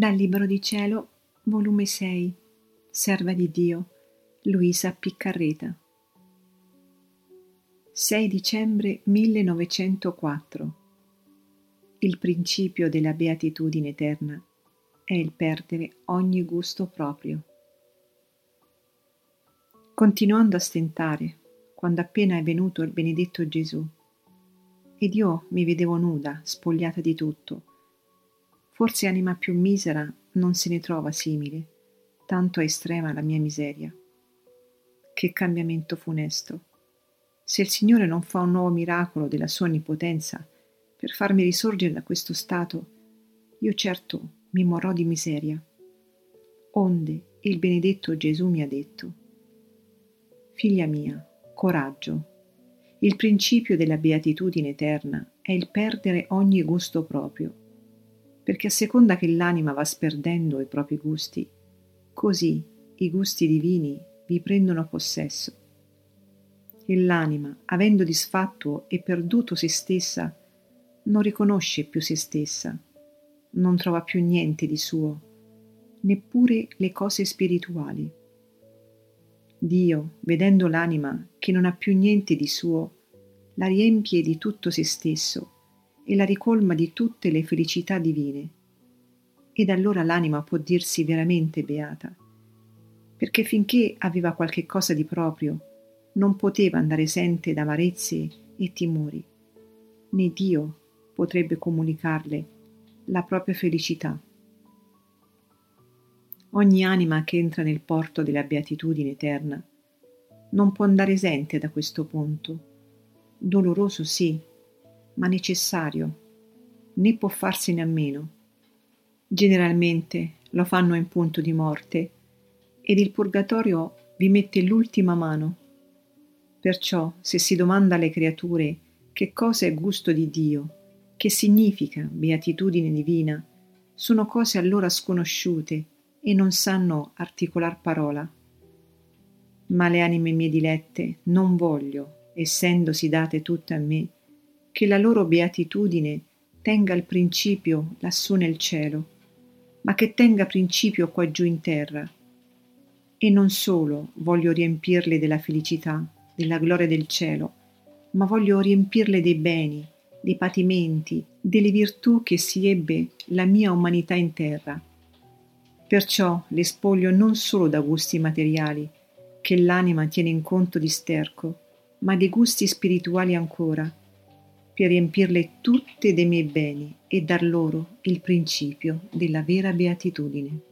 Dal Libro di Cielo, volume 6, Serva di Dio, Luisa Piccarreta. 6 dicembre 1904. Il principio della beatitudine eterna è il perdere ogni gusto proprio. Continuando a stentare, quando appena è venuto il benedetto Gesù, ed io mi vedevo nuda, spogliata di tutto, Forse anima più misera non se ne trova simile, tanto è estrema la mia miseria. Che cambiamento funesto! Se il Signore non fa un nuovo miracolo della sua onnipotenza per farmi risorgere da questo stato, io certo mi morrò di miseria. Onde il benedetto Gesù mi ha detto, Figlia mia, coraggio, il principio della beatitudine eterna è il perdere ogni gusto proprio perché a seconda che l'anima va sperdendo i propri gusti, così i gusti divini vi prendono possesso. E l'anima, avendo disfatto e perduto se stessa, non riconosce più se stessa, non trova più niente di suo, neppure le cose spirituali. Dio, vedendo l'anima che non ha più niente di suo, la riempie di tutto se stesso e la ricolma di tutte le felicità divine. Ed allora l'anima può dirsi veramente beata, perché finché aveva qualche cosa di proprio, non poteva andare esente d'amarezze e timori, né Dio potrebbe comunicarle la propria felicità. Ogni anima che entra nel porto della beatitudine eterna non può andare esente da questo punto. Doloroso sì, ma necessario, né può farsene a meno. Generalmente lo fanno in punto di morte ed il purgatorio vi mette l'ultima mano. Perciò, se si domanda alle creature che cosa è gusto di Dio, che significa beatitudine divina, sono cose allora sconosciute e non sanno articolar parola. Ma le anime mie dilette non voglio, essendosi date tutte a me, che la loro beatitudine tenga il principio lassù nel cielo, ma che tenga principio qua giù in terra. E non solo voglio riempirle della felicità, della gloria del cielo, ma voglio riempirle dei beni, dei patimenti, delle virtù che si ebbe la mia umanità in terra. Perciò le spoglio non solo da gusti materiali, che l'anima tiene in conto di sterco, ma dei gusti spirituali ancora, per riempirle tutte dei miei beni e dar loro il principio della vera beatitudine.